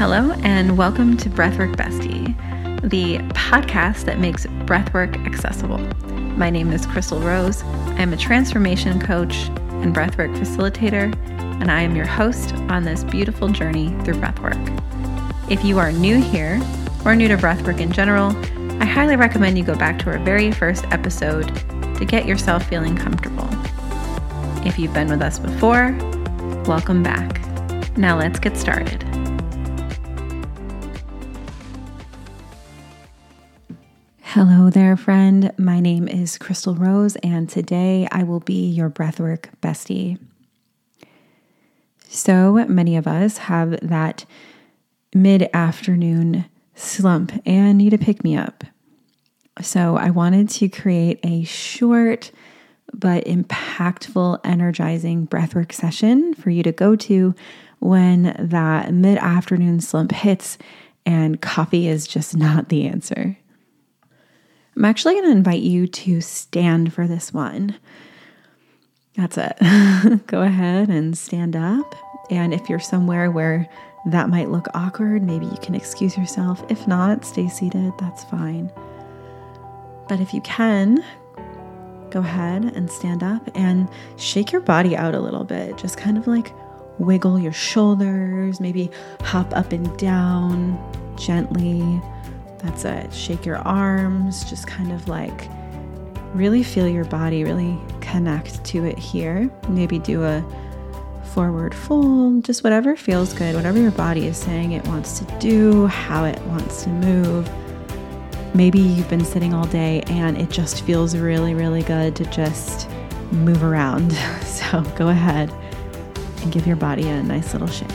Hello, and welcome to Breathwork Bestie, the podcast that makes breathwork accessible. My name is Chrystal Rose. I'm a transformation coach and breathwork facilitator, and I am your host on this beautiful journey through breathwork. If you are new here or new to breathwork in general, I highly recommend you go back to our very first episode to get yourself feeling comfortable. If you've been with us before, welcome back. Now let's get started. Hello there, friend. My name is Chrystal Rose, and today I will be your breathwork bestie. So many of us have that mid afternoon slump and need a pick me up. So I wanted to create a short but impactful, energizing breathwork session for you to go to when that mid afternoon slump hits and coffee is just not the answer. I'm actually going to invite you to stand for this one. That's it. Go ahead and stand up. And if you're somewhere where that might look awkward, maybe you can excuse yourself. If not, stay seated. That's fine. But if you can, go ahead and stand up and shake your body out a little bit. Just kind of like wiggle your shoulders, maybe hop up and down gently. That's it. Shake your arms, just kind of like really feel your body, really connect to it here. Maybe do a forward fold, just whatever feels good, whatever your body is saying it wants to do, how it wants to move. Maybe you've been sitting all day and it just feels really, really good to just move around. So go ahead and give your body a nice little shake.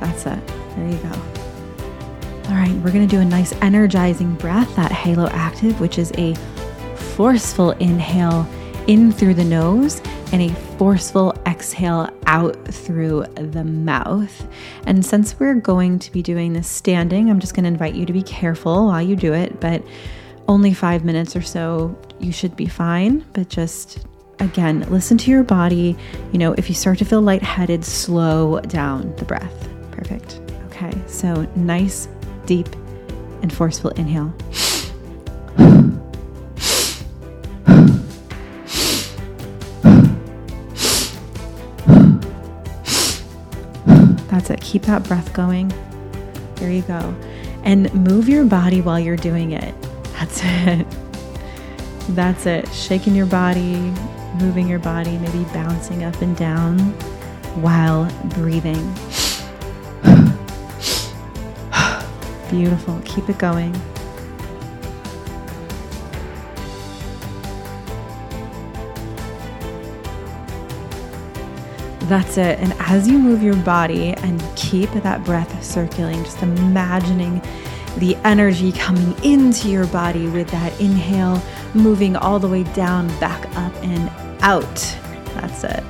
That's it. There you go. All right, we're going to do a nice energizing breath, that halo active, which is a forceful inhale in through the nose and a forceful exhale out through the mouth. And since we're going to be doing this standing, I'm just going to invite you to be careful while you do it, but only five minutes or so, you should be fine. But just again, listen to your body. You know, if you start to feel lightheaded, slow down the breath. Perfect. Okay, so nice deep and forceful inhale. That's it. Keep that breath going. There you go. And move your body while you're doing it. That's it. That's it. Shaking your body, moving your body, maybe bouncing up and down while breathing. Beautiful. Keep it going. That's it. And as you move your body and keep that breath circulating, just imagining the energy coming into your body with that inhale, moving all the way down, back up, and out. That's it.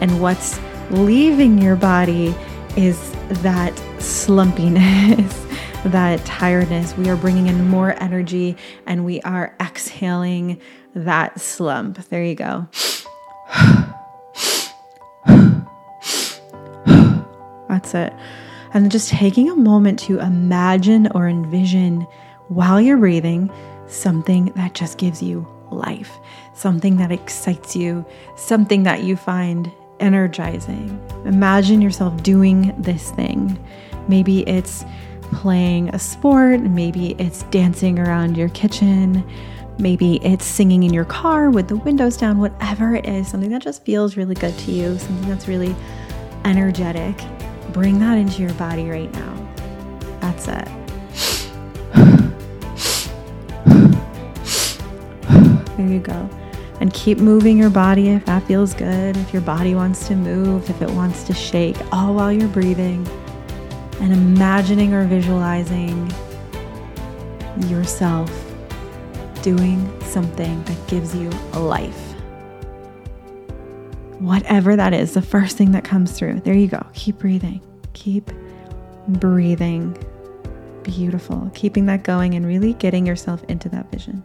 And what's leaving your body is that slumpiness that tiredness. We are bringing in more energy and we are exhaling that slump. There you go. That's it. And just taking a moment to imagine or envision while you're breathing something that just gives you life, something that excites you, something that you find energizing. Imagine yourself doing this thing. Maybe it's playing a sport, maybe it's dancing around your kitchen, maybe it's singing in your car with the windows down, whatever it is, something that just feels really good to you, something that's really energetic. Bring that into your body right now. That's it. There you go. And keep moving your body if that feels good, if your body wants to move, if it wants to shake, all while you're breathing and imagining or visualizing yourself doing something that gives you life. Whatever that is, the first thing that comes through. There you go. Keep breathing. Keep breathing. Beautiful. Keeping that going and really getting yourself into that vision.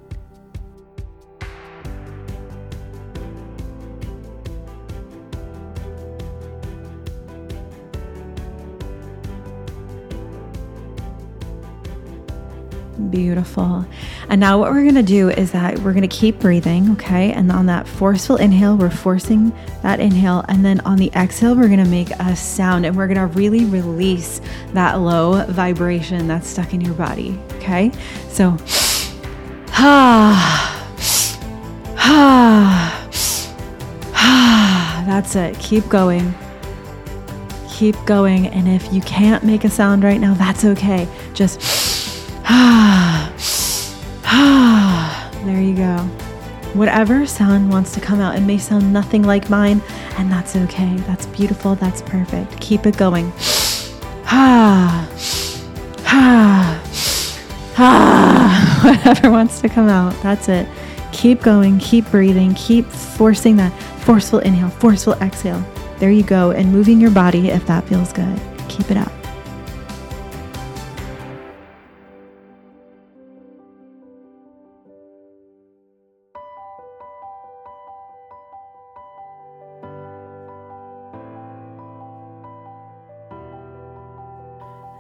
Beautiful. And now, what we're going to do is that we're going to keep breathing, okay? And on that forceful inhale, we're forcing that inhale. And then on the exhale, we're going to make a sound and we're going to really release that low vibration that's stuck in your body, okay? So, ah, ah, ah. That's it. Keep going. Keep going. And if you can't make a sound right now, that's okay. Just, Ah, ah, there you go. Whatever sound wants to come out, it may sound nothing like mine, and that's okay. That's beautiful. That's perfect. Keep it going. Ah, ah, ah, whatever wants to come out. That's it. Keep going. Keep breathing. Keep forcing that forceful inhale, forceful exhale. There you go. And moving your body if that feels good. Keep it up.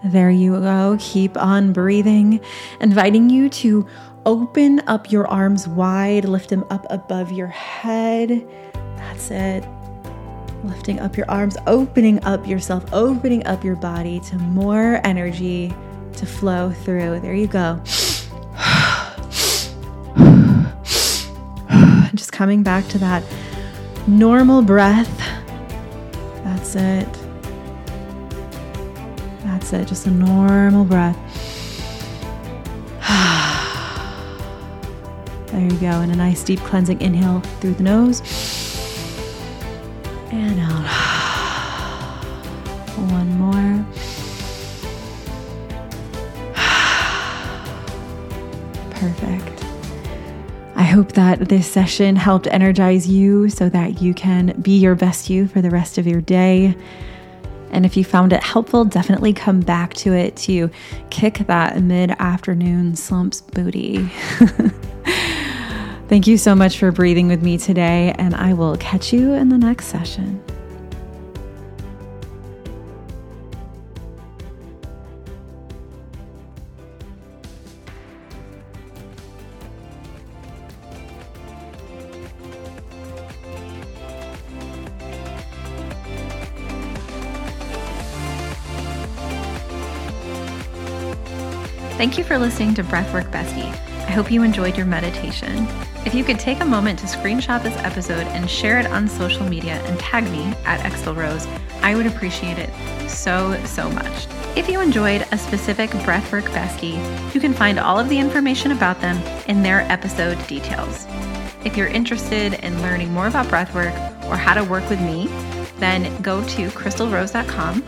There you go. Keep on breathing, inviting you to open up your arms wide, lift them up above your head. That's it. Lifting up your arms, opening up yourself, opening up your body to more energy to flow through. There you go. Just coming back to that normal breath. That's it. That's it, just a normal breath. there you go. And a nice deep cleansing inhale through the nose and out. One more. Perfect. I hope that this session helped energize you so that you can be your best you for the rest of your day. And if you found it helpful, definitely come back to it to kick that mid afternoon slumps booty. Thank you so much for breathing with me today, and I will catch you in the next session. Thank you for listening to Breathwork Bestie. I hope you enjoyed your meditation. If you could take a moment to screenshot this episode and share it on social media and tag me at Exfil Rose, I would appreciate it so, so much. If you enjoyed a specific Breathwork Bestie, you can find all of the information about them in their episode details. If you're interested in learning more about breathwork or how to work with me, then go to chrystalrose.com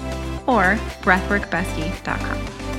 or breathworkbestie.com.